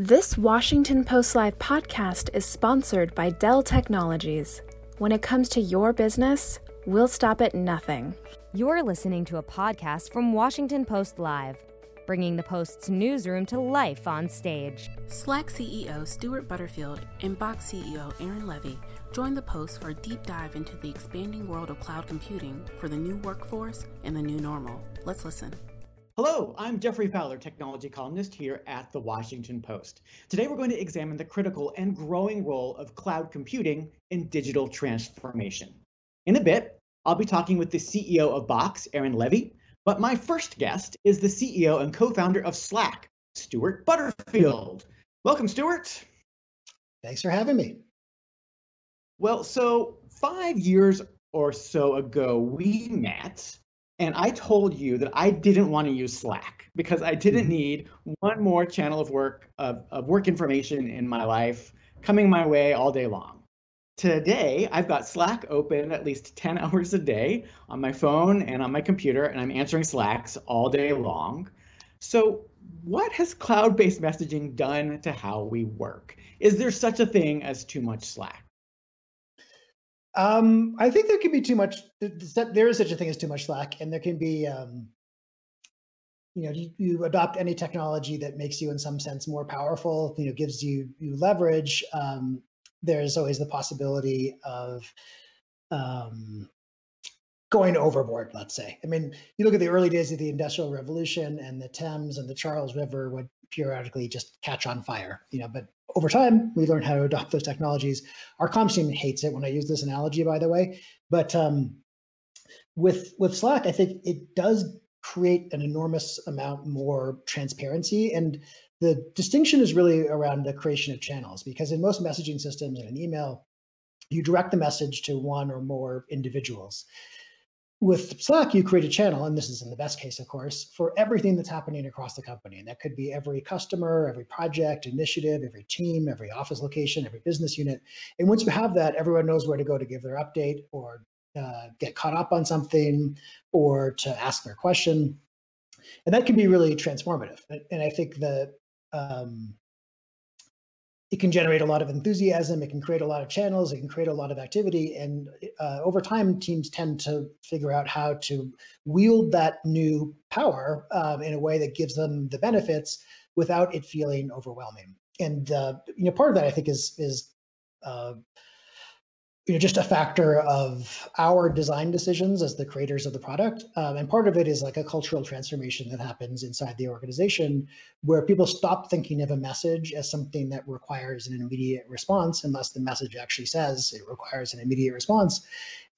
This Washington Post Live podcast is sponsored by Dell Technologies. When it comes to your business, we'll stop at nothing. You're listening to a podcast from Washington Post Live, bringing the Post's newsroom to life on stage. Slack CEO Stuart Butterfield and Box CEO Aaron Levie join the Post for a deep dive into the expanding world of cloud computing for the new workforce and the new normal. Let's listen. Hello, I'm Geoffrey Fowler, technology columnist here at The Washington Post. Today we're going to examine the critical and growing role of cloud computing in digital transformation. In a bit, I'll be talking with the CEO of Box, Aaron Levie, but my first guest is the CEO and co-founder of Slack, Stuart Butterfield. Welcome, Stuart. Thanks for having me. Well, so five years or so ago, we met and I told you that I didn't want to use Slack because I didn't mm-hmm. need one more channel of work of, of work information in my life coming my way all day long. Today, I've got Slack open at least 10 hours a day on my phone and on my computer, and I'm answering Slacks all day long. So, what has cloud based messaging done to how we work? Is there such a thing as too much Slack? Um, I think there can be too much. There is such a thing as too much slack, and there can be, um, you know, you, you, adopt any technology that makes you, in some sense, more powerful. You know, gives you you leverage. Um, there's always the possibility of um, going overboard. Let's say. I mean, you look at the early days of the Industrial Revolution, and the Thames and the Charles River would periodically just catch on fire. You know, but over time, we learned how to adopt those technologies. Our comms team hates it when I use this analogy, by the way. But um, with with Slack, I think it does create an enormous amount more transparency. And the distinction is really around the creation of channels, because in most messaging systems and an email, you direct the message to one or more individuals with Slack, you create a channel, and this is in the best case, of course, for everything that's happening across the company. And that could be every customer, every project, initiative, every team, every office location, every business unit. And once you have that, everyone knows where to go to give their update or uh, get caught up on something or to ask their question. And that can be really transformative. And I think that um, it can generate a lot of enthusiasm. It can create a lot of channels. It can create a lot of activity. And uh, over time, teams tend to figure out how to wield that new power um, in a way that gives them the benefits without it feeling overwhelming. And uh, you know, part of that I think is is uh, you know, just a factor of our design decisions as the creators of the product. Um, and part of it is like a cultural transformation that happens inside the organization where people stop thinking of a message as something that requires an immediate response, unless the message actually says it requires an immediate response,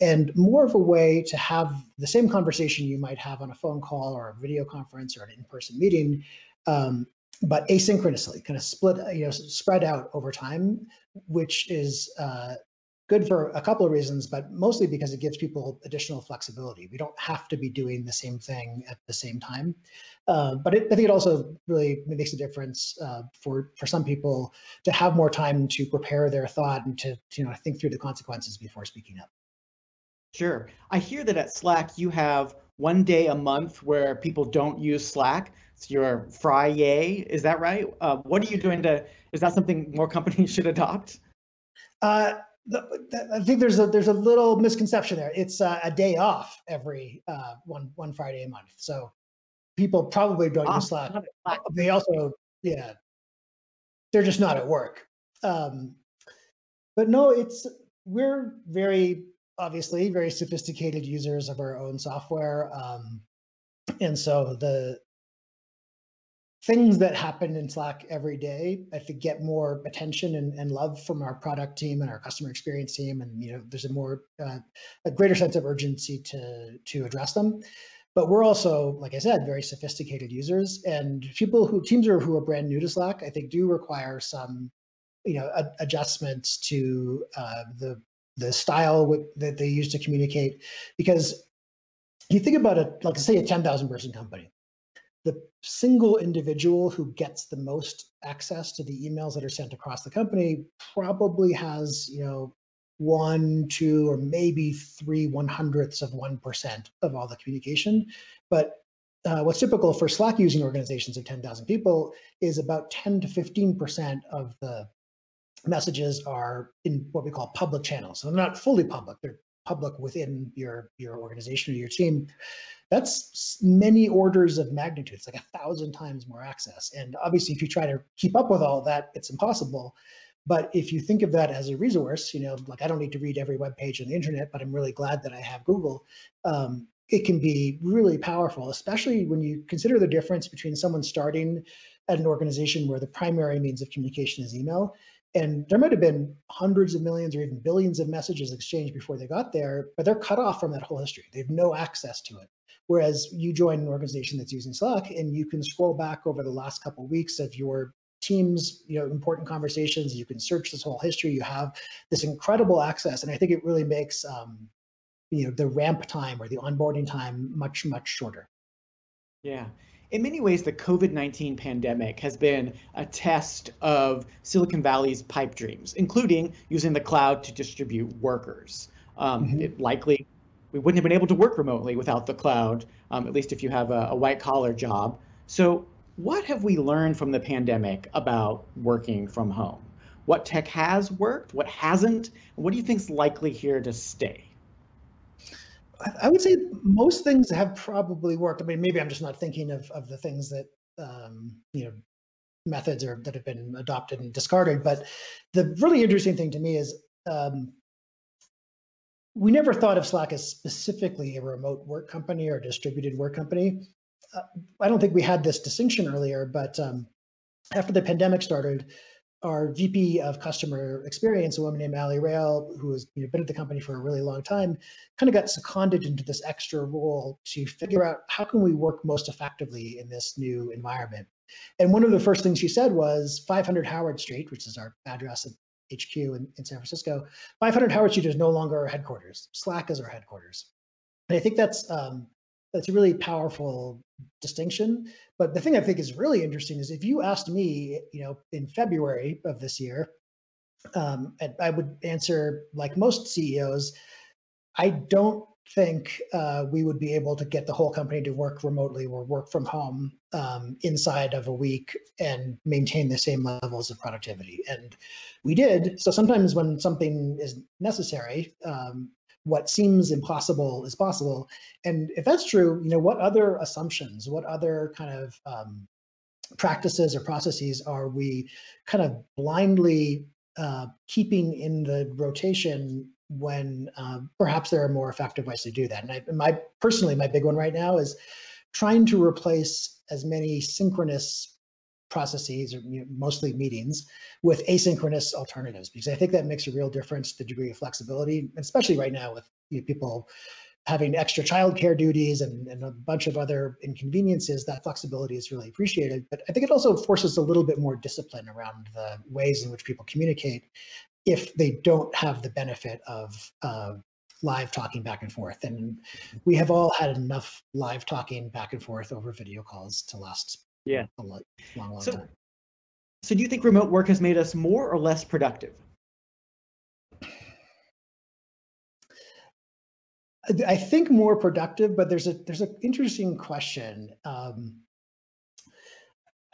and more of a way to have the same conversation you might have on a phone call or a video conference or an in-person meeting, um, but asynchronously, kind of split, you know, spread out over time, which is uh, good for a couple of reasons, but mostly because it gives people additional flexibility. We don't have to be doing the same thing at the same time. Uh, but it, I think it also really makes a difference uh, for for some people to have more time to prepare their thought and to, to you know think through the consequences before speaking up. Sure. I hear that at Slack you have one day a month where people don't use Slack. It's your Friday. Is that right? Uh, what are you doing to? Is that something more companies should adopt? The, I think there's a there's a little misconception there. It's uh, a day off every uh, one one Friday a month. So people probably don't use Slack. They also yeah, they're just not at work. Um, but no, it's we're very obviously very sophisticated users of our own software, um, and so the things that happen in Slack every day, I think get more attention and, and love from our product team and our customer experience team. And, you know, there's a more, uh, a greater sense of urgency to, to address them. But we're also, like I said, very sophisticated users and people who teams are, who are brand new to Slack, I think do require some, you know, a, adjustments to uh, the, the style that they use to communicate. Because you think about it, like say a 10,000 person company, the single individual who gets the most access to the emails that are sent across the company probably has, you know, one, two, or maybe three one hundredths of 1% of all the communication. But uh, what's typical for Slack using organizations of 10,000 people is about 10 to 15% of the messages are in what we call public channels. So they're not fully public, they're public within your, your organization or your team. That's many orders of magnitude. It's like a thousand times more access. And obviously, if you try to keep up with all that, it's impossible. But if you think of that as a resource, you know, like I don't need to read every web page on the internet, but I'm really glad that I have Google. Um, it can be really powerful, especially when you consider the difference between someone starting at an organization where the primary means of communication is email. And there might have been hundreds of millions or even billions of messages exchanged before they got there, but they're cut off from that whole history. They have no access to it. Whereas you join an organization that's using Slack and you can scroll back over the last couple of weeks of your teams, you know, important conversations. You can search this whole history. You have this incredible access, and I think it really makes um, you know the ramp time or the onboarding time much much shorter yeah in many ways the covid-19 pandemic has been a test of silicon valley's pipe dreams including using the cloud to distribute workers. Um, mm-hmm. it likely we wouldn't have been able to work remotely without the cloud um, at least if you have a, a white collar job. So what have we learned from the pandemic about working from home? What tech has worked what hasn't? What do you think is likely here to stay I would say most things have probably worked. I mean, maybe I'm just not thinking of, of the things that, um, you know, methods are, that have been adopted and discarded. But the really interesting thing to me is um, we never thought of Slack as specifically a remote work company or distributed work company. Uh, I don't think we had this distinction earlier, but um, after the pandemic started, our VP of customer experience, a woman named Ali Rayl, who has you know, been at the company for a really long time, kind of got seconded into this extra role to figure out how can we work most effectively in this new environment. And one of the first things she said was 500 Howard Street, which is our address at HQ in, in San Francisco. 500 Howard Street is no longer our headquarters. Slack is our headquarters. And I think that's um, that's a really powerful distinction. But the thing I think is really interesting is if you asked me, you know, in February of this year, um, I would answer like most CEOs, I don't think uh, we would be able to get the whole company to work remotely or work from home um, inside of a week and maintain the same levels of productivity. And we did. So sometimes when something is necessary, um, what seems impossible is possible. And if that's true, you know, what other assumptions, what other kind of um, practices or processes are we kind of blindly uh, keeping in the rotation when uh, perhaps there are more effective ways to do that? And I, my personally, my big one right now is trying to replace as many synchronous processes or you know, mostly meetings with asynchronous alternatives because I think that makes a real difference the degree of flexibility, especially right now with you know, people having extra childcare duties and, and a bunch of other inconveniences, that flexibility is really appreciated. But I think it also forces a little bit more discipline around the ways in which people communicate if they don't have the benefit of uh, live talking back and forth. And we have all had enough live talking back and forth over video calls to last yeah. A long, so, time. So do you think remote work has made us more or less productive? I think more productive, but there's a there's an interesting question. Um,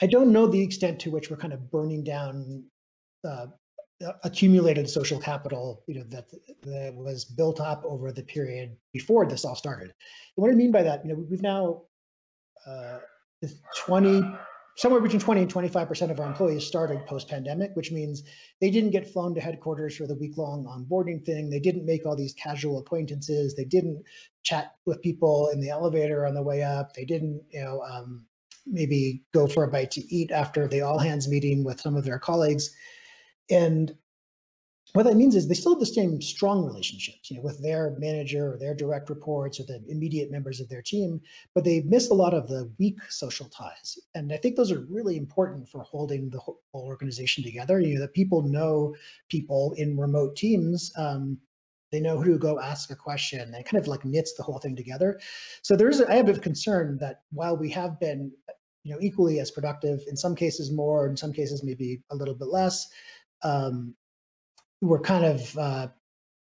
I don't know the extent to which we're kind of burning down uh, accumulated social capital, you know, that that was built up over the period before this all started. And what I mean by that, you know, we've now uh, 20, somewhere between 20 and 25% of our employees started post pandemic, which means they didn't get flown to headquarters for the week long onboarding thing. They didn't make all these casual acquaintances. They didn't chat with people in the elevator on the way up. They didn't, you know, um, maybe go for a bite to eat after the all hands meeting with some of their colleagues. And what that means is they still have the same strong relationships, you know, with their manager or their direct reports or the immediate members of their team, but they miss a lot of the weak social ties. And I think those are really important for holding the whole organization together. You know, that people know people in remote teams. Um, they know who to go ask a question and kind of like knits the whole thing together. So there's, a, I have a concern that while we have been, you know, equally as productive, in some cases more, in some cases maybe a little bit less, um, we're kind of uh,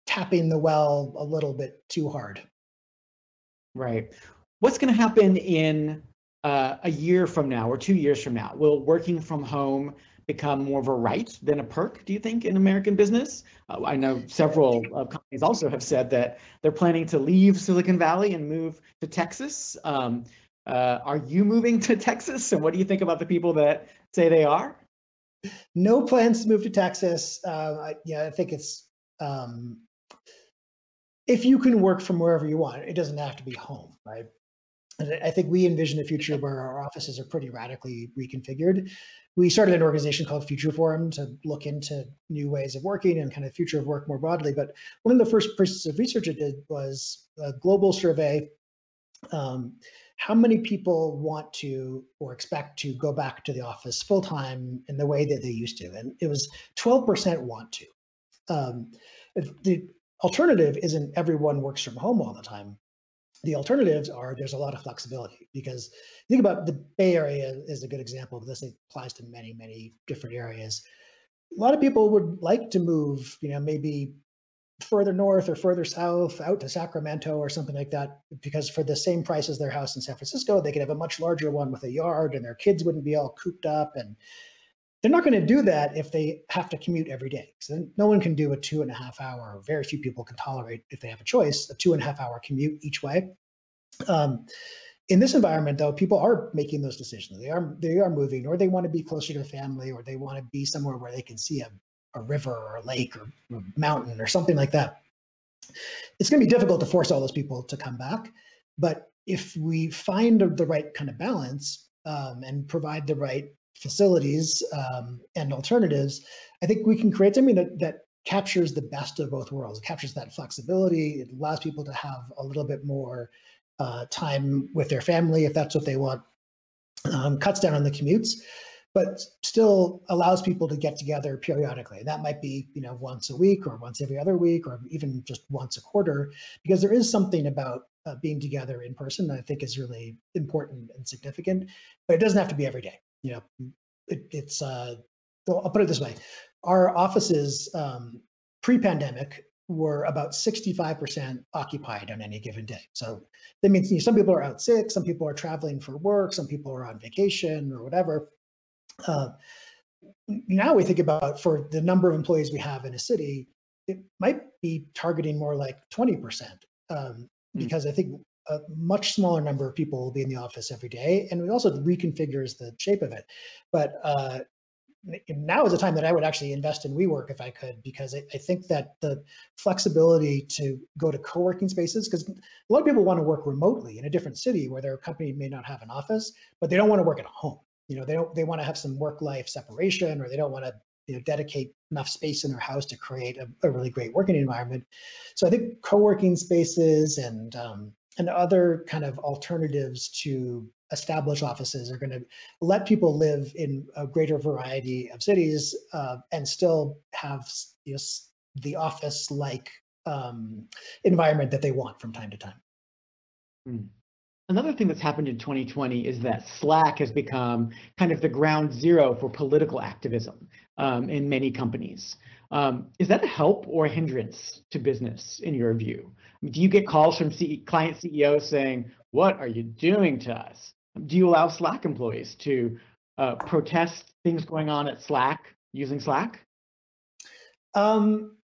tapping the well a little bit too hard. Right. what's going to happen in uh, a year from now or two years from now? Will working from home become more of a right than a perk, do you think, in American business? Uh, I know several uh, companies also have said that they're planning to leave Silicon Valley and move to Texas. Um, uh, are you moving to Texas? And what do you think about the people that say they are? No plans to move to Texas. Uh, I, yeah, I think it's um, if you can work from wherever you want, it doesn't have to be home, right? I think we envision a future where our offices are pretty radically reconfigured. We started an organization called Future Forum to look into new ways of working and kind of future of work more broadly. But one of the first pieces of research I did was a global survey. Um, how many people want to or expect to go back to the office full time in the way that they used to? And it was 12% want to. Um, the alternative isn't everyone works from home all the time the alternatives are there's a lot of flexibility because think about the Bay Area is a good example of this. It applies to many, many different areas. A lot of people would like to move, you know, maybe further north or further south out to Sacramento or something like that, because for the same price as their house in San Francisco, they could have a much larger one with a yard and their kids wouldn't be all cooped up. And they're not going to do that if they have to commute every day. So no one can do a two and a half hour, very few people can tolerate, if they have a choice, a two and a half hour commute each way. Um, in this environment, though, people are making those decisions. They are they are moving, or they want to be closer to family, or they want to be somewhere where they can see a, a river or a lake or a mountain or something like that. It's going to be difficult to force all those people to come back, but if we find the right kind of balance um, and provide the right facilities um, and alternatives, I think we can create something that, that captures the best of both worlds. It captures that flexibility. It allows people to have a little bit more uh, time with their family if that's what they want. Um, cuts down on the commutes, but still allows people to get together periodically. That might be, you know, once a week or once every other week or even just once a quarter, because there is something about uh, being together in person that I think is really important and significant. But it doesn't have to be every day you know, it, it's, uh, I'll put it this way. Our offices um, pre-pandemic were about 65% occupied on any given day. So that means you know, some people are out sick, some people are traveling for work, some people are on vacation or whatever. Uh, now we think about for the number of employees we have in a city, it might be targeting more like 20%. Um, hmm. because I think a much smaller number of people will be in the office every day, and it also reconfigures the shape of it. But uh, now is the time that I would actually invest in WeWork if I could, because I, I think that the flexibility to go to co-working spaces, because a lot of people want to work remotely in a different city where their company may not have an office, but they don't want to work at home. You know, they don't they want to have some work-life separation, or they don't want to you know dedicate enough space in their house to create a, a really great working environment. So I think co-working spaces and um, and other kind of alternatives to established offices are going to let people live in a greater variety of cities uh, and still have you know, the office-like um, environment that they want from time to time. Mm. Another thing that's happened in 2020 is that Slack has become kind of the ground zero for political activism um, in many companies. Um, is that a help or a hindrance to business in your view? Do you get calls from C- client CEOs saying, "What are you doing to us?" Do you allow Slack employees to uh, protest things going on at Slack using Slack? Um,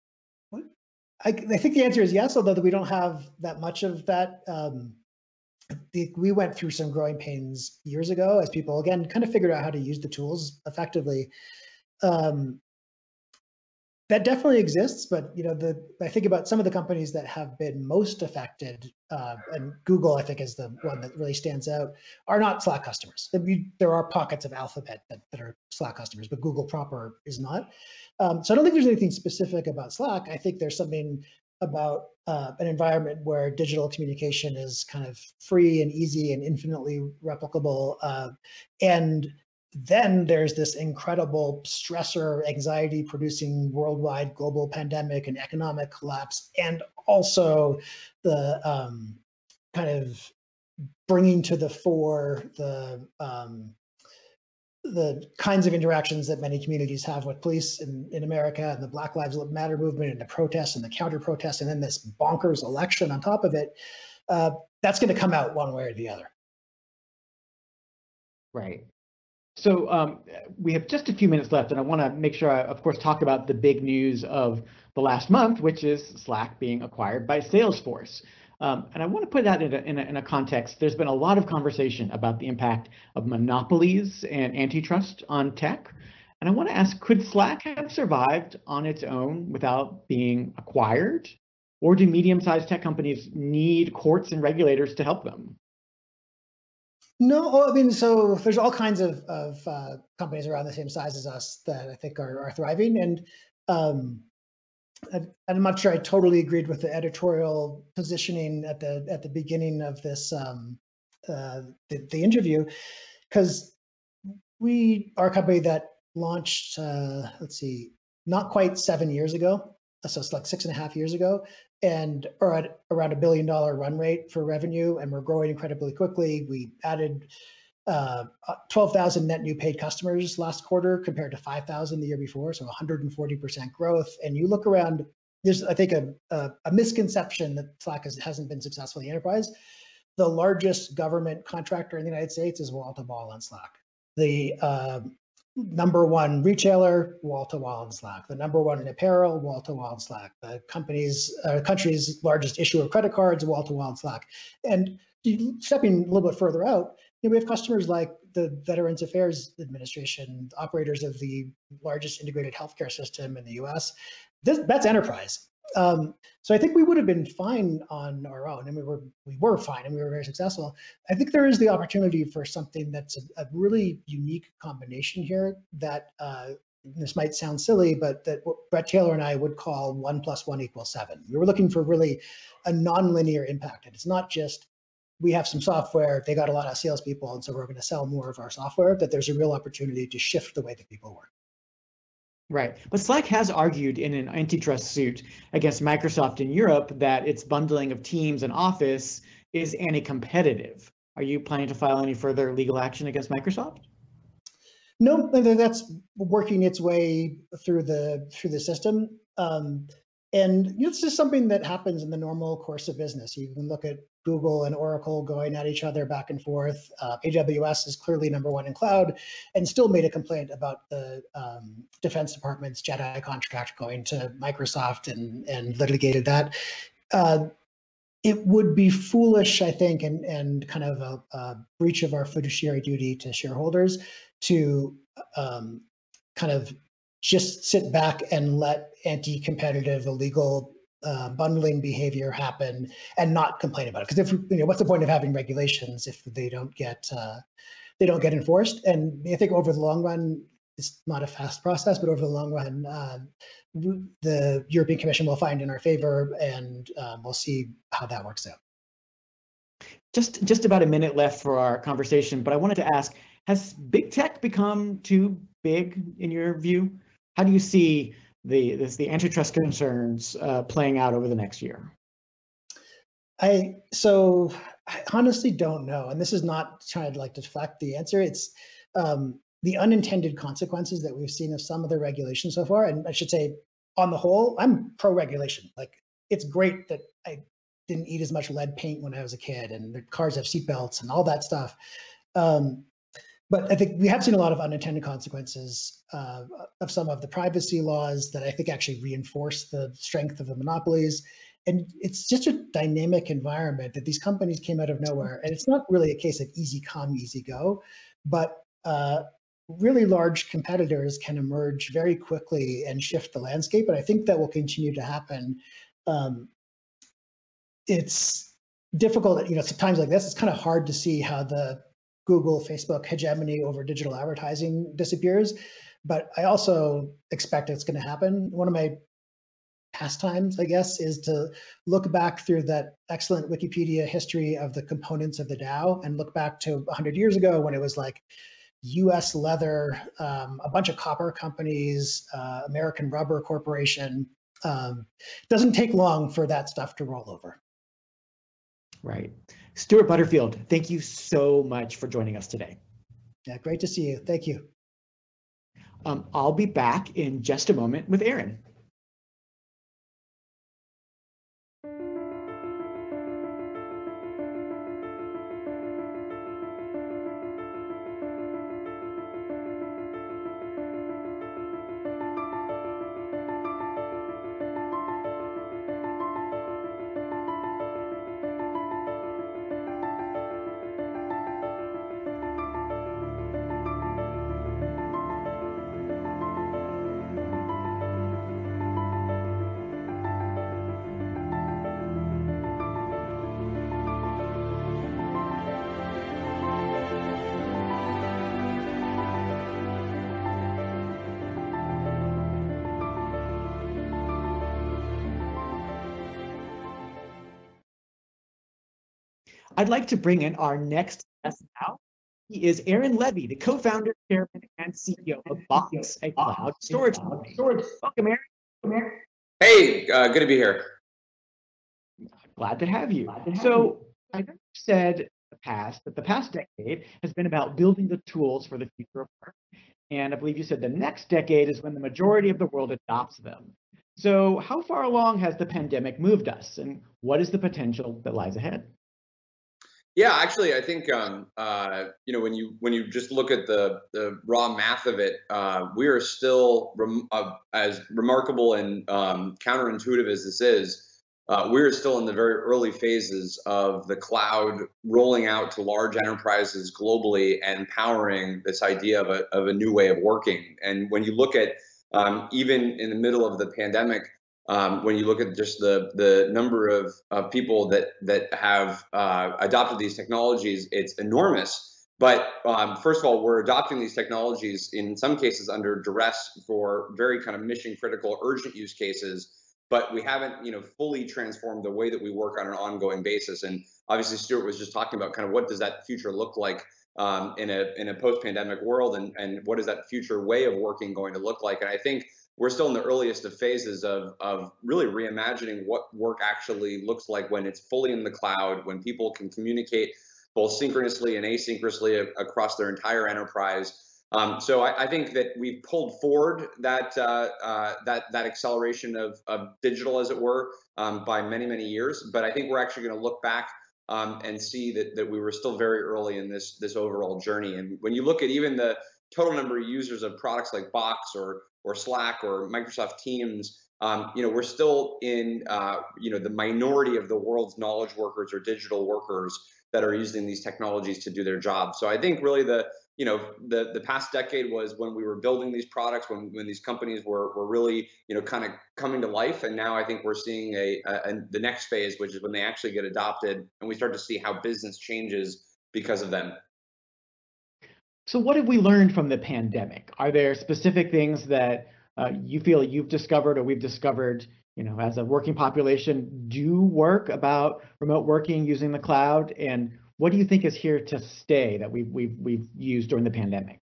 I, I, think the answer is yes, although we don't have that much of that. Um, we went through some growing pains years ago as people again kind of figured out how to use the tools effectively. Um, that definitely exists, but you know, the I think about some of the companies that have been most affected, uh, and Google I think is the one that really stands out, are not Slack customers. There are pockets of Alphabet that, that are Slack customers, but Google proper is not. Um, so I don't think there's anything specific about Slack. I think there's something about uh, an environment where digital communication is kind of free and easy and infinitely replicable, uh, and then there's this incredible stressor, anxiety producing worldwide global pandemic and economic collapse, and also the um, kind of bringing to the fore the um, the kinds of interactions that many communities have with police in, in America and the Black Lives Matter movement and the protests and the counter protests, and then this bonkers election on top of it. uh, that's going to come out one way or the other. Right. So um, we have just a few minutes left, and I want to make sure I, of course, talk about the big news of the last month, which is Slack being acquired by Salesforce. Um, and I want to put that in a, in, a, in a context. There's been a lot of conversation about the impact of monopolies and antitrust on tech. And I want to ask, could Slack have survived on its own without being acquired? Or do medium-sized tech companies need courts and regulators to help them? No, I mean, so there's all kinds of, of uh, companies around the same size as us that I think are, are thriving. And um, I, am not sure I totally agreed with the editorial positioning at the at the beginning of this um, uh, the, the interview, because we are a company that launched, uh, let's see, not quite seven years ago, so it's like six and a half years ago, and are at around a billion dollar run rate for revenue, and we're growing incredibly quickly. We added uh, 12,000 net new paid customers last quarter compared to 5,000 the year before, so 140% growth. And you look around, there's I think a, a, a misconception that Slack has, hasn't been successful in the enterprise. The largest government contractor in the United States is wall to wall on Slack. The uh, number one retailer, wall to wall on Slack. The number one in apparel, wall to wall on Slack. The company's uh, country's largest issuer of credit cards, wall to wall on Slack. And stepping a little bit further out, you know, we have customers like the Veterans Affairs Administration, operators of the largest integrated healthcare system in the U.S. This, that's enterprise. Um, so I think we would have been fine on our own, and we were we were fine, and we were very successful. I think there is the opportunity for something that's a, a really unique combination here. That uh, this might sound silly, but that what Bret Taylor and I would call one plus one equals seven. We were looking for really a nonlinear impact, and it's not just we have some software. They got a lot of salespeople, and so we're going to sell more of our software. That there's a real opportunity to shift the way that people work. Right. But Slack has argued in an antitrust suit against Microsoft in Europe that its bundling of Teams and Office is anti-competitive. Are you planning to file any further legal action against Microsoft? No, that's working its way through the through the system. Um, and it's just something that happens in the normal course of business. You can look at Google and Oracle going at each other back and forth. Uh, AWS is clearly number one in cloud and still made a complaint about the um, Defense Department's JEDI contract going to Microsoft and, and litigated that. Uh, it would be foolish, I think, and, and kind of a, a breach of our fiduciary duty to shareholders to um, kind of just sit back and let anti-competitive illegal uh, bundling behavior happen and not complain about it. Because if you know what's the point of having regulations if they don't get uh, they don't get enforced? And i think over the long run it's not a fast process but over the long run uh, the european commission will find in our favor and um, we'll see how that works out. Just just about a minute left for our conversation but i wanted to ask has big tech become too big in your view how do you see the this, the antitrust concerns uh, playing out over the next year? I so I honestly don't know, and this is not trying to like deflect the answer. It's um, the unintended consequences that we've seen of some of the regulations so far. And I should say, on the whole, I'm pro-regulation. Like it's great that I didn't eat as much lead paint when I was a kid, and the cars have seatbelts and all that stuff. Um, but I think we have seen a lot of unintended consequences uh, of some of the privacy laws that I think actually reinforce the strength of the monopolies. And it's just a dynamic environment that these companies came out of nowhere. And it's not really a case of easy come, easy go, but uh, really large competitors can emerge very quickly and shift the landscape. And I think that will continue to happen. Um, it's difficult, you know, sometimes like this, it's kind of hard to see how the Google, Facebook hegemony over digital advertising disappears. But I also expect it's going to happen. One of my pastimes, I guess, is to look back through that excellent Wikipedia history of the components of the Dow and look back to 100 years ago when it was like US leather, um, a bunch of copper companies, uh, American Rubber Corporation. Um, doesn't take long for that stuff to roll over. Right. Stuart Butterfield, thank you so much for joining us today. Yeah, great to see you. Thank you. Um, I'll be back in just a moment with Aaron. I'd like to bring in our next guest now. He is Aaron Levie, the co-founder, chairman, and CEO of Box, a cloud storage company. Welcome, Aaron. Hey, uh, good to be here. Glad to have you. so I know you said in the past that the past decade has been about building the tools for the future of work. And I believe you said the next decade is when the majority of the world adopts them. So how far along has the pandemic moved us and what is the potential that lies ahead? Yeah, actually, I think um, uh, you know when you when you just look at the the raw math of it, uh, we are still rem- uh, as remarkable and um, counterintuitive as this is. Uh, we're still in the very early phases of the cloud rolling out to large enterprises globally and powering this idea of a, of a new way of working. And when you look at um, even in the middle of the pandemic, um, when you look at just the the number of, people that that have uh, adopted these technologies, it's enormous. But um, first of all, we're adopting these technologies in some cases under duress for very kind of mission critical, urgent use cases. But we haven't, you know, fully transformed the way that we work on an ongoing basis. And obviously, Stuart was just talking about kind of what does that future look like um, in a in a post pandemic world, and and what is that future way of working going to look like? And I think we're still in the earliest of phases of, of really reimagining what work actually looks like when it's fully in the cloud, when people can communicate both synchronously and asynchronously across their entire enterprise. Um, so I, I, think that we've pulled forward that uh, uh, that that acceleration of, of digital, as it were, um, by many many years. But I think we're actually going to look back um, and see that that we were still very early in this this overall journey. And when you look at even the total number of users of products like Box or or Slack or Microsoft Teams, um, you know, we're still in, uh, you know, the minority of the world's knowledge workers or digital workers that are using these technologies to do their job. So I think really the, you know, the the past decade was when we were building these products, when when these companies were were really, you know, kind of coming to life. And now I think we're seeing a, a, a the next phase, which is when they actually get adopted, and we start to see how business changes because of them. So, what have we learned from the pandemic? Are there specific things that uh, you feel you've discovered or we've discovered, you know, as a working population, do work about remote working using the cloud? And what do you think is here to stay that we've we've we've used during the pandemic?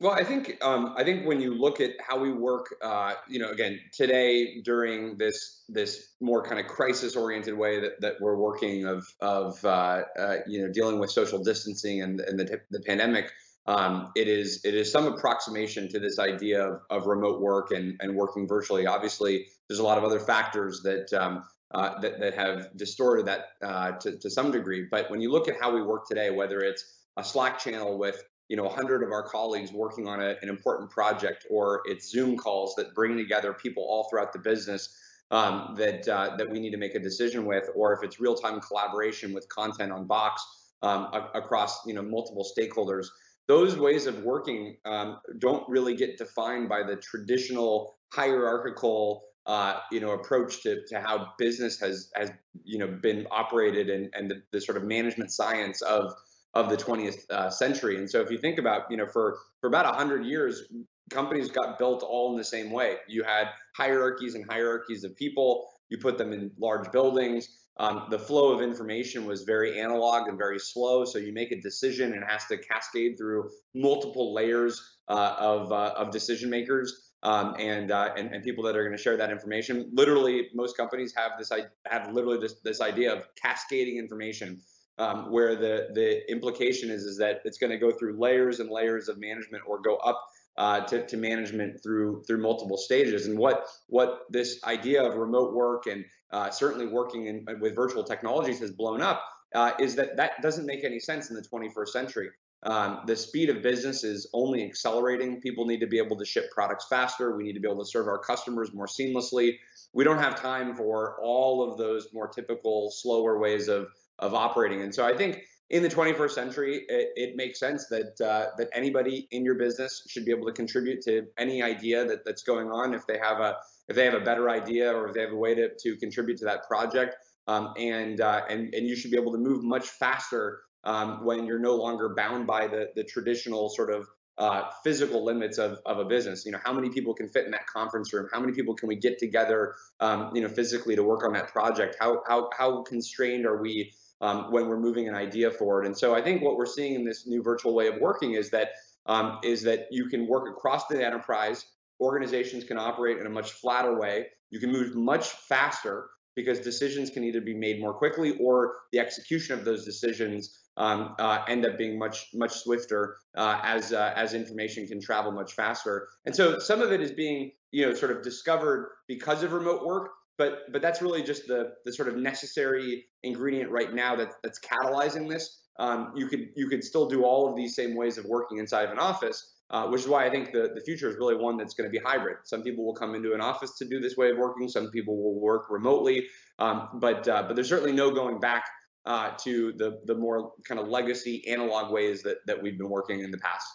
Well, I think um, I think when you look at how we work, uh, you know, again today during this this more kind of crisis oriented way that, that we're working of of uh, uh, you know dealing with social distancing and and the the pandemic um, it is it is some approximation to this idea of, of remote work and, and working virtually. Obviously, there's a lot of other factors that um, uh, that, that have distorted that uh, to, to some degree. But when you look at how we work today, whether it's a Slack channel with you know 100 of our colleagues working on a, an important project, or it's Zoom calls that bring together people all throughout the business um, that uh, that we need to make a decision with, or if it's real-time collaboration with content on Box um, across you know multiple stakeholders those ways of working um, don't really get defined by the traditional hierarchical uh, you know approach to, to how business has has you know been operated and and the, the sort of management science of of the 20th uh, century. And so if you think about you know for for about 100 years companies got built all in the same way. You had hierarchies and hierarchies of people. You put them in large buildings um, the flow of information was very analog and very slow. So you make a decision and it has to cascade through multiple layers uh, of, uh, of decision makers. Um, and, uh, and and people that are going to share that information. Literally, most companies have this have literally this this idea of cascading information, um, where the the implication is is that it's going to go through layers and layers of management or go up uh, to, to management through through multiple stages. And what what this idea of remote work and uh, certainly working in, with virtual technologies has blown up uh, is that that doesn't make any sense in the 21st century. Um, the speed of business is only accelerating. People need to be able to ship products faster. We need to be able to serve our customers more seamlessly. We don't have time for all of those more typical, slower ways of of operating. And so I think in the 21st century, it, it makes sense that uh, that anybody in your business should be able to contribute to any idea that, that's going on if they have a if they have a better idea or if they have a way to, to contribute to that project. Um, and, uh, and, and you should be able to move much faster um, when you're no longer bound by the, the traditional sort of uh, physical limits of, of a business. You know, how many people can fit in that conference room? How many people can we get together, um, you know, physically to work on that project? How, how, how constrained are we um, when we're moving an idea forward. And so I think what we're seeing in this new virtual way of working is that um, is that you can work across the enterprise. Organizations can operate in a much flatter way. You can move much faster because decisions can either be made more quickly or the execution of those decisions um, uh, end up being much much swifter uh, as uh, as information can travel much faster. And so some of it is being you know sort of discovered because of remote work, but but that's really just the the sort of necessary ingredient right now that that's catalyzing this. Um, you could you could still do all of these same ways of working inside of an office, uh, which is why I think the, the future is really one that's going to be hybrid. Some people will come into an office to do this way of working. Some people will work remotely, um, but uh, but there's certainly no going back uh, to the the more kind of legacy analog ways that that we've been working in the past.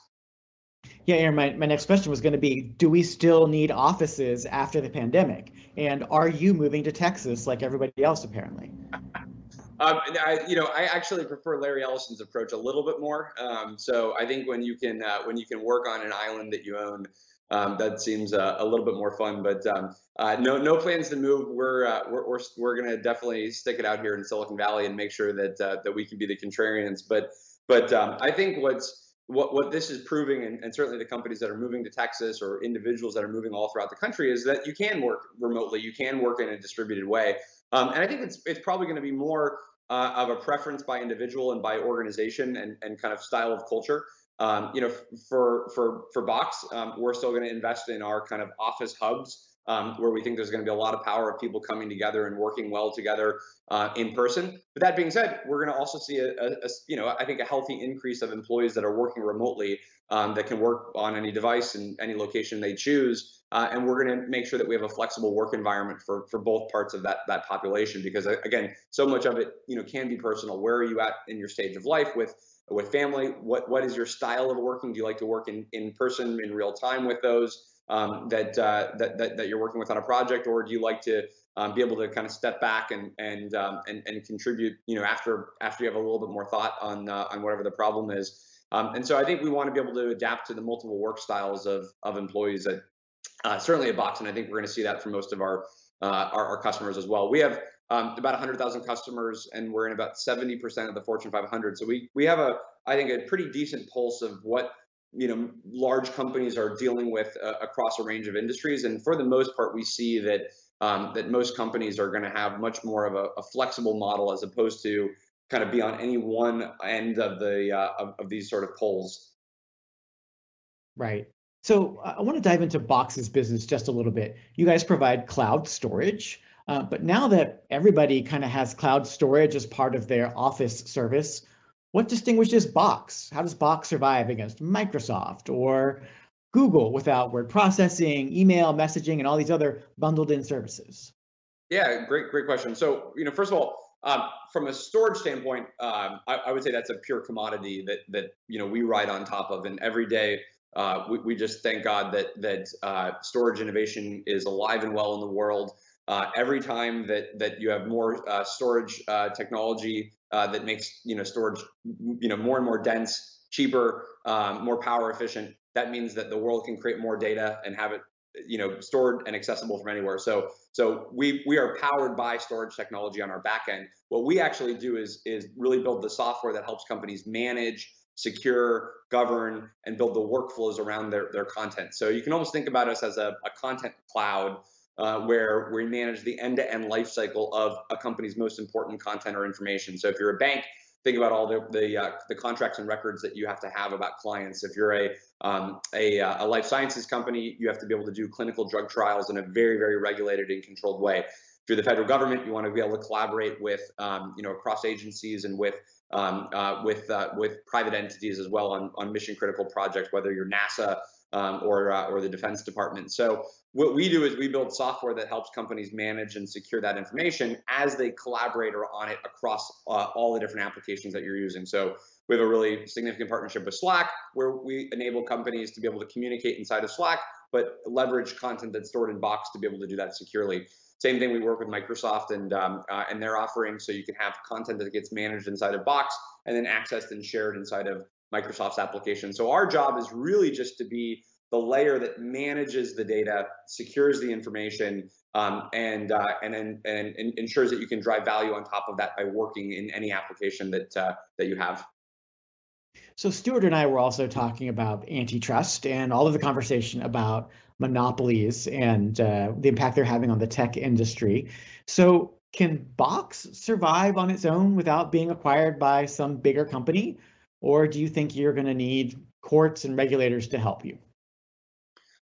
Yeah, Aaron, my, my next question was going to be Do we still need offices after the pandemic? And are you moving to Texas like everybody else, apparently? Um, I, you know, I actually prefer Larry Ellison's approach a little bit more. Um, so I think when you can uh, when you can work on an island that you own, um, that seems uh, a little bit more fun. But um, uh, no no plans to move. We're uh, we're we're, we're going to definitely stick it out here in Silicon Valley and make sure that uh, that we can be the contrarians. But but um, I think what's what, what this is proving, and, and, certainly the companies that are moving to Texas or individuals that are moving all throughout the country, is that you can work remotely, you can work in a distributed way. Um, and I think it's it's probably going to be more uh, of a preference by individual and by organization and, and kind of style of culture. Um, you know, for for for Box, um, we're still going to invest in our kind of office hubs um, where we think there's going to be a lot of power of people coming together and working well together uh, in person. But that being said, we're going to also see a, a, a, you know I think a healthy increase of employees that are working remotely um, that can work on any device and any location they choose. Uh, and we're going to make sure that we have a flexible work environment for for both parts of that that population because uh, again, so much of it you know can be personal. Where are you at in your stage of life with with family? What what is your style of working? Do you like to work in in person in real time with those? Um, that, uh, that, that that you're working with on a project, or do you like to um, be able to kind of step back and and, um, and and contribute? You know, after after you have a little bit more thought on uh, on whatever the problem is. Um, and so I think we want to be able to adapt to the multiple work styles of of employees that uh, certainly at Box, and I think we're going to see that for most of our uh, our, our, customers as well. We have um, about 100,000 customers, and we're in about 70% of the Fortune 500. So we we have a I think a pretty decent pulse of what you know large companies are dealing with uh, across a range of industries. And for the most part we see that um, that most companies are going to have much more of a, a, flexible model as opposed to kind of be on any one end of the uh, of, of, these sort of poles. Right. So uh, i want to dive into box's business just a little bit. You guys provide cloud storage uh, but now that everybody kind of has cloud storage as part of their office service what distinguishes Box? How does Box survive against Microsoft or Google without word processing, email, messaging, and all these other bundled in services? Yeah, great, great question. So, you know, first of all, um, from a storage standpoint, um, I, I, would say that's a pure commodity that that you know we ride on top of, and every day uh, we, we just thank God that that uh, storage innovation is alive and well in the world. Uh, every time that that you have more uh, storage uh, technology uh, that makes you know storage you know more and more dense, cheaper, um, more power efficient. That means that the world can create more data and have it you know stored and accessible from anywhere. So so we we are powered by storage technology on our back end. What we actually do is is really build the software that helps companies manage secure, govern, and build the workflows around their, their content. So you can almost think about us as a, a content cloud uh, where we manage the end-to-end life cycle of a company's most important content or information. So if you're a bank, think about all the the, uh, the contracts and records that you have to have about clients. If you're a um, a, uh, a, life sciences company, you have to be able to do clinical drug trials in a very very regulated and controlled way. If you're the federal government, you want to be able to collaborate with um, you know across agencies and with um, uh, with uh, with private entities as well on on mission critical projects, whether you're NASA um, or uh, or the Defense Department. So what we do is we build software that helps companies manage and secure that information as they collaborate on it across uh, all the different applications that you're using. So we have a really significant partnership with Slack, where we enable companies to be able to communicate inside of Slack, but leverage content that's stored in Box to be able to do that securely. Same thing, we work with Microsoft and um, uh, and their offering, so you can have content that gets managed inside of Box and then accessed and shared inside of Microsoft's application. So our job is really just to be the layer that manages the data, secures the information, um, and, uh, and, and and ensures that you can drive value on top of that by working in any application that uh, that you have. So Stuart and I were also talking about antitrust and all of the conversation about monopolies and uh, the impact they're having on the tech industry. So can Box survive on its own without being acquired by some bigger company? Or do you think you're going to need courts and regulators to help you?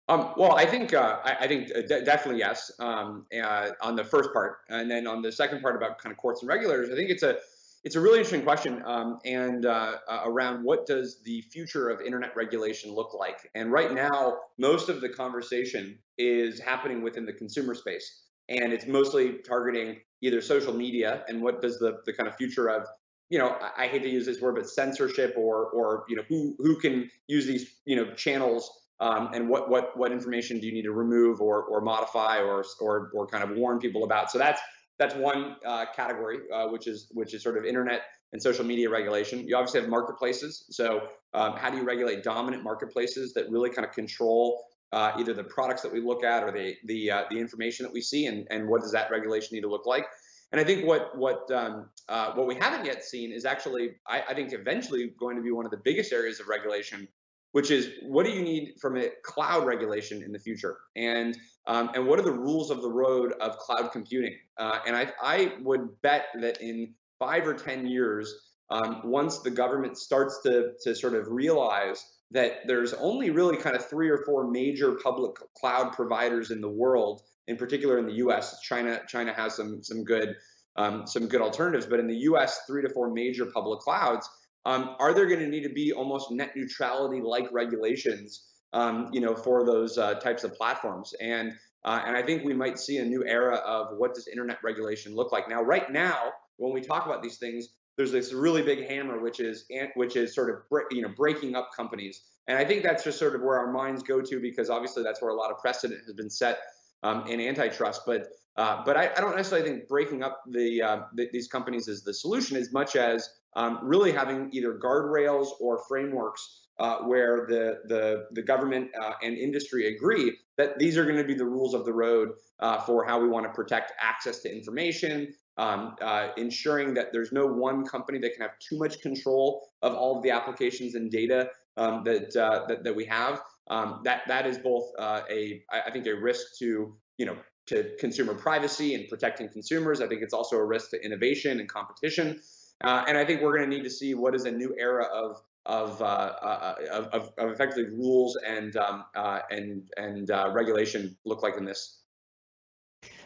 Um, well, I think uh, I, I, think uh, definitely yes um, uh, on the first part, and then on the second part about kind of courts and regulators, I think it's a it's a really interesting question, um, and uh, uh, around what does the future of internet regulation look like? And right now, most of the conversation is happening within the consumer space, and it's mostly targeting either social media and what does the the kind of future of you know I, I hate to use this word, but censorship or or you know who who can use these you know channels um, and what what what information do you need to remove or or modify or or or kind of warn people about. So that's that's one uh, category, uh, which is which is sort of internet and social media regulation. You obviously have marketplaces. So um, how do you regulate dominant marketplaces that really kind of control uh, either the products that we look at or the the uh, the information that we see, and and what does that regulation need to look like? And I think what what um, uh, what we haven't yet seen is actually, I, I think, eventually going to be one of the biggest areas of regulation which is what do you need from a cloud regulation in the future, and um, and what are the rules of the road of cloud computing? Uh, and I I would bet that in five or ten years, um, once the government starts to to sort of realize that there's only really kind of three or four major public cloud providers in the world, in particular in the U.S. China China has some some good um, some good alternatives, but in the U.S. three to four major public clouds um, are there going to need to be almost net neutrality like regulations, um, you know, for those uh, types of platforms? And uh, and I think we might see a new era of what does internet regulation look like. Now, right now, when we talk about these things, there's this really big hammer, which is which is sort of you know breaking up companies. And I think that's just sort of where our minds go to because obviously that's where a lot of precedent has been set um, in antitrust. But uh, but I, I, don't necessarily think breaking up the, uh, the, these companies is the solution as much as um, really having either guardrails or frameworks uh, where the the, the government uh, and industry agree that these are going to be the rules of the road uh, for how we want to protect access to information, um, uh, ensuring that there's no one company that can have too much control of all of the applications and data um, that, that, that we have. Um, that that is both uh, a I think a risk to you know to consumer privacy and protecting consumers. I think it's also a risk to innovation and competition. Uh, and I think we're going to need to see what is a new era of of, uh, uh, of, of, of, effectively rules and um, uh, and and uh, regulation look like in this.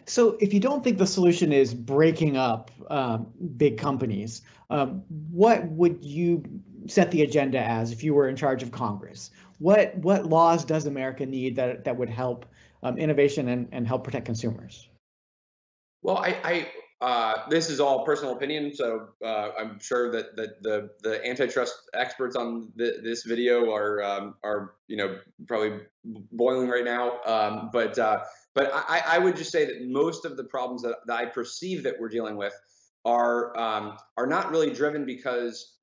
So, if you don't think the solution is breaking up um, big companies, um, what would you set the agenda as if you were in charge of Congress? What what laws does America need that that would help um, innovation and, and help protect consumers? Well, I, I uh, this is all personal opinion, so uh, I'm sure that, that the the antitrust experts on the, this video are um, are you know probably boiling right now. Um, but uh, but I, I would just say that most of the problems that, that I perceive that we're dealing with are um, are not really driven because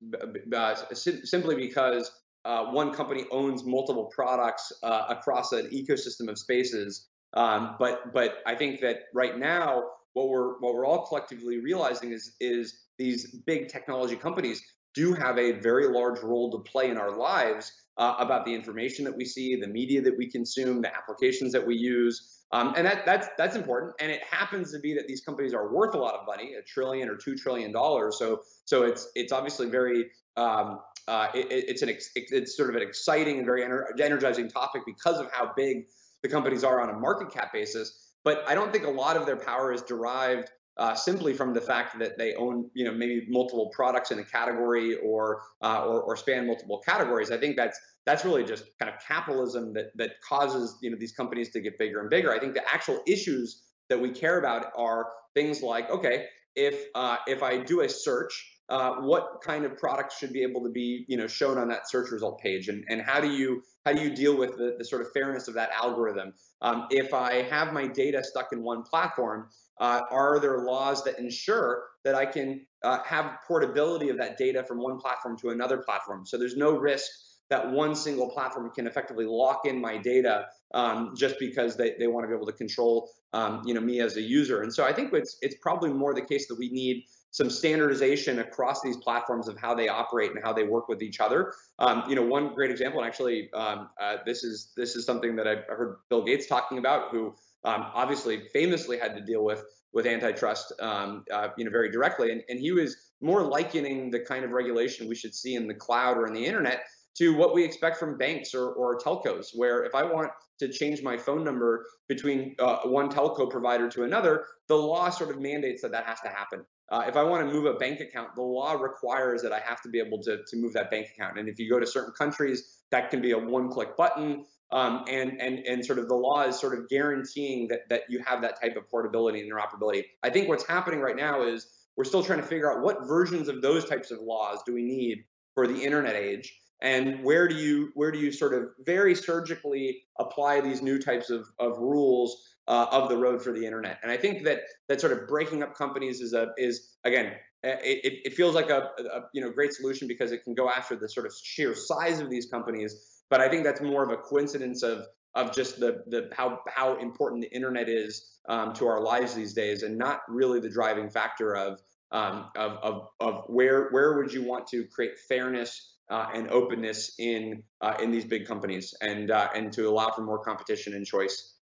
uh, simply because uh, one company owns multiple products uh, across an ecosystem of spaces. Um, but but I think that right now what we're what we're all collectively realizing is is these big technology companies do have a very large role to play in our lives uh, about the information that we see, the media that we consume, the applications that we use, um, and that that's that's important. And it happens to be that these companies are worth a lot of money, a trillion or two trillion dollars. So so it's it's obviously very um, uh, it, it's an it's sort of an exciting and very energizing topic because of how big the companies are on a market cap basis. But I don't think a lot of their power is derived uh, simply from the fact that they own, you know, maybe multiple products in a category or, uh, or, or span multiple categories. I think that's that's really just kind of capitalism that that causes you know these companies to get bigger and bigger. I think the actual issues that we care about are things like, okay, if uh, if I do a search uh, what kind of products should be able to be you know shown on that search result page? And, and how do you how do you deal with the, the sort of fairness of that algorithm? Um, if i have my data stuck in one platform uh, are there laws that ensure that i can uh, have portability of that data from one platform to another platform? So there's no risk that one single platform can effectively lock in my data um, just because they, they want to be able to control um, you know me as a user. And so I think it's it's probably more the case that we need some standardization across these platforms of how they operate and how they work with each other. Um, you know, one great example, and actually, um, uh, this is this is something that I heard Bill Gates talking about, who um, obviously famously had to deal with with antitrust, um, uh, you know, very directly, and, and he was more likening the kind of regulation we should see in the cloud or in the internet to what we expect from banks or, or telcos, where if I want to change my phone number between uh, one telco provider to another, the law sort of mandates that that has to happen. Uh, if I want to move a bank account, the law requires that I have to be able to, to move that bank account. And if you go to certain countries, that can be a one-click button. Um, and and and sort of the law is sort of guaranteeing that that you have that type of portability and interoperability. I think what's happening right now is we're still trying to figure out what versions of those types of laws do we need for the internet age and where do you where do you sort of very surgically apply these new types of, of rules uh, of the road for the internet. And I think that that sort of breaking up companies is a is again it, it feels like a, a you know great solution because it can go after the sort of sheer size of these companies. But I think that's more of a coincidence of of just the the how how important the internet is um, to our lives these days, and not really the driving factor of um, of, of of where where would you want to create fairness uh, and openness in uh, in these big companies, and uh, and to allow for more competition and choice.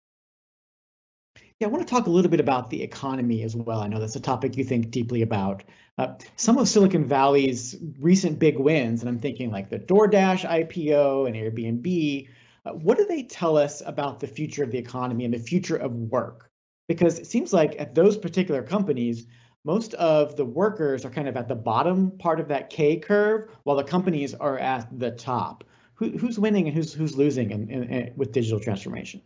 Yeah, I want to talk a little bit about the economy as well. I know that's a topic you think deeply about. Uh, some of Silicon Valley's recent big wins, and I'm thinking like the DoorDash IPO and Airbnb, uh, what do they tell us about the future of the economy and the future of work? Because it seems like at those particular companies, most of the workers are kind of at the bottom part of that K curve, while the companies are at the top. Who, who's winning and who's who's losing in, in, in, with digital transformation?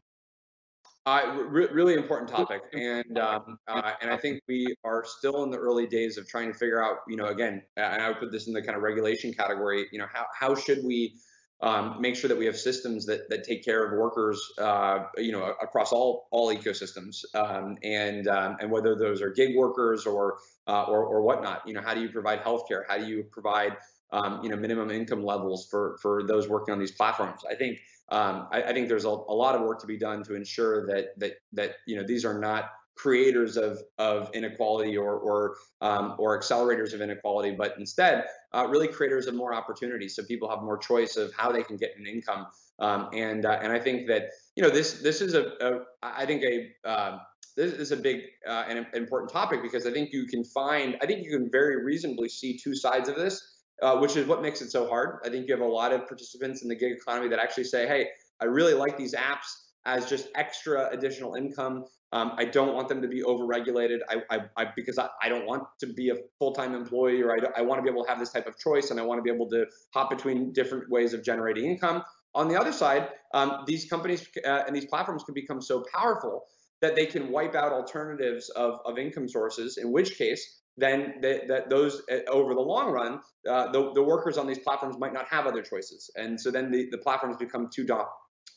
Uh, re- really important topic, and um, uh, and I think we are still in the early days of trying to figure out, you know, again, and I would put this in the kind of regulation category. You know, how how should we um, make sure that we have systems that that take care of workers, uh, you know, across all all ecosystems, um, and um, and whether those are gig workers or uh, or or whatnot. You know, how do you provide healthcare? How do you provide um, you know minimum income levels for for those working on these platforms? I think um, I, I, think there's a, a, lot of work to be done to ensure that that that you know these are not creators of of inequality or or um, or accelerators of inequality, but instead uh, really creators of more opportunities, so people have more choice of how they can get an income. Um, and uh, and I think that you know this this is a, a I think a uh, this is a big uh, and important topic because I think you can find I think you can very reasonably see two sides of this uh, which is what makes it so hard. I think you have a lot of participants in the gig economy that actually say, hey, I really like these apps as just extra additional income. Um, I don't want them to be overregulated. I, I, I because I, I, don't want to be a full-time employee, or I, I want to be able to have this type of choice, and I want to be able to hop between different ways of generating income. On the other side, um, these companies uh, and these platforms can become so powerful that they can wipe out alternatives of, of income sources. In which case, then that those eh, over the long run, uh, the, the workers on these platforms might not have other choices. And so then the, the platforms become too, do-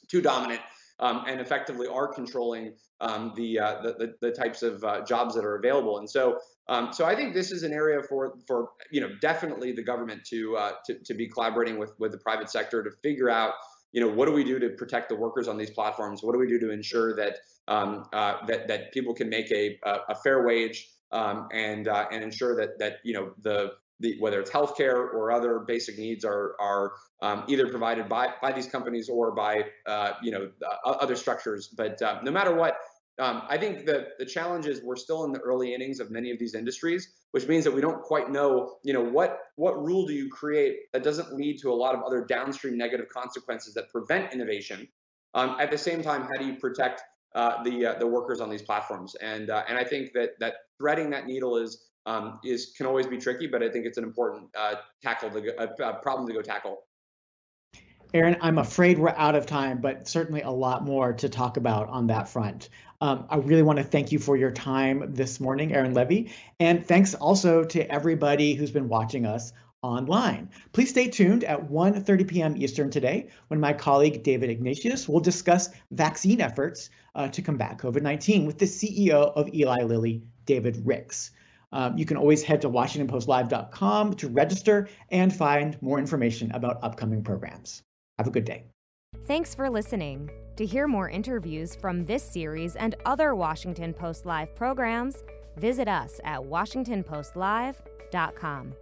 too dominant um, and effectively are controlling um, the, uh, the, the, the types of uh, jobs that are available. And so um, so I think this is an area for for you know definitely the government to uh, to, to be collaborating with with the private sector to figure out you know what do we do to protect the workers on these platforms? What do we do to ensure that um, uh, that that people can make a a fair wage um, and uh, and ensure that that you know the the, whether it's healthcare or other basic needs are are um, either provided by by these companies or by uh, you know uh, other structures. But uh, no matter what, um, I think that the challenge is we're still in the early innings of many of these industries, which means that we don't quite know you know what what rule do you create that doesn't lead to a lot of other downstream negative consequences that prevent innovation. Um, at the same time, how do you protect uh, the uh, the workers on these platforms. And uh, and I think that that threading that needle is um, is can always be tricky, but I think it's an important uh, tackle to go, problem to go tackle. Aaron, I'm afraid we're out of time, but certainly a lot more to talk about on that front. Um, I really want to thank you for your time this morning, Aaron Levie, and thanks also to everybody who's been watching us online. Please stay tuned at 1.30 p.m. Eastern today when my colleague David Ignatius will discuss vaccine efforts uh, to combat COVID-19 with the CEO of Eli Lilly, David Ricks. Um, you can always head to WashingtonPostLive.com to register and find more information about upcoming programs. Have a good day. Thanks for listening. To hear more interviews from this series and other Washington Post Live programs, visit us at WashingtonPostLive.com.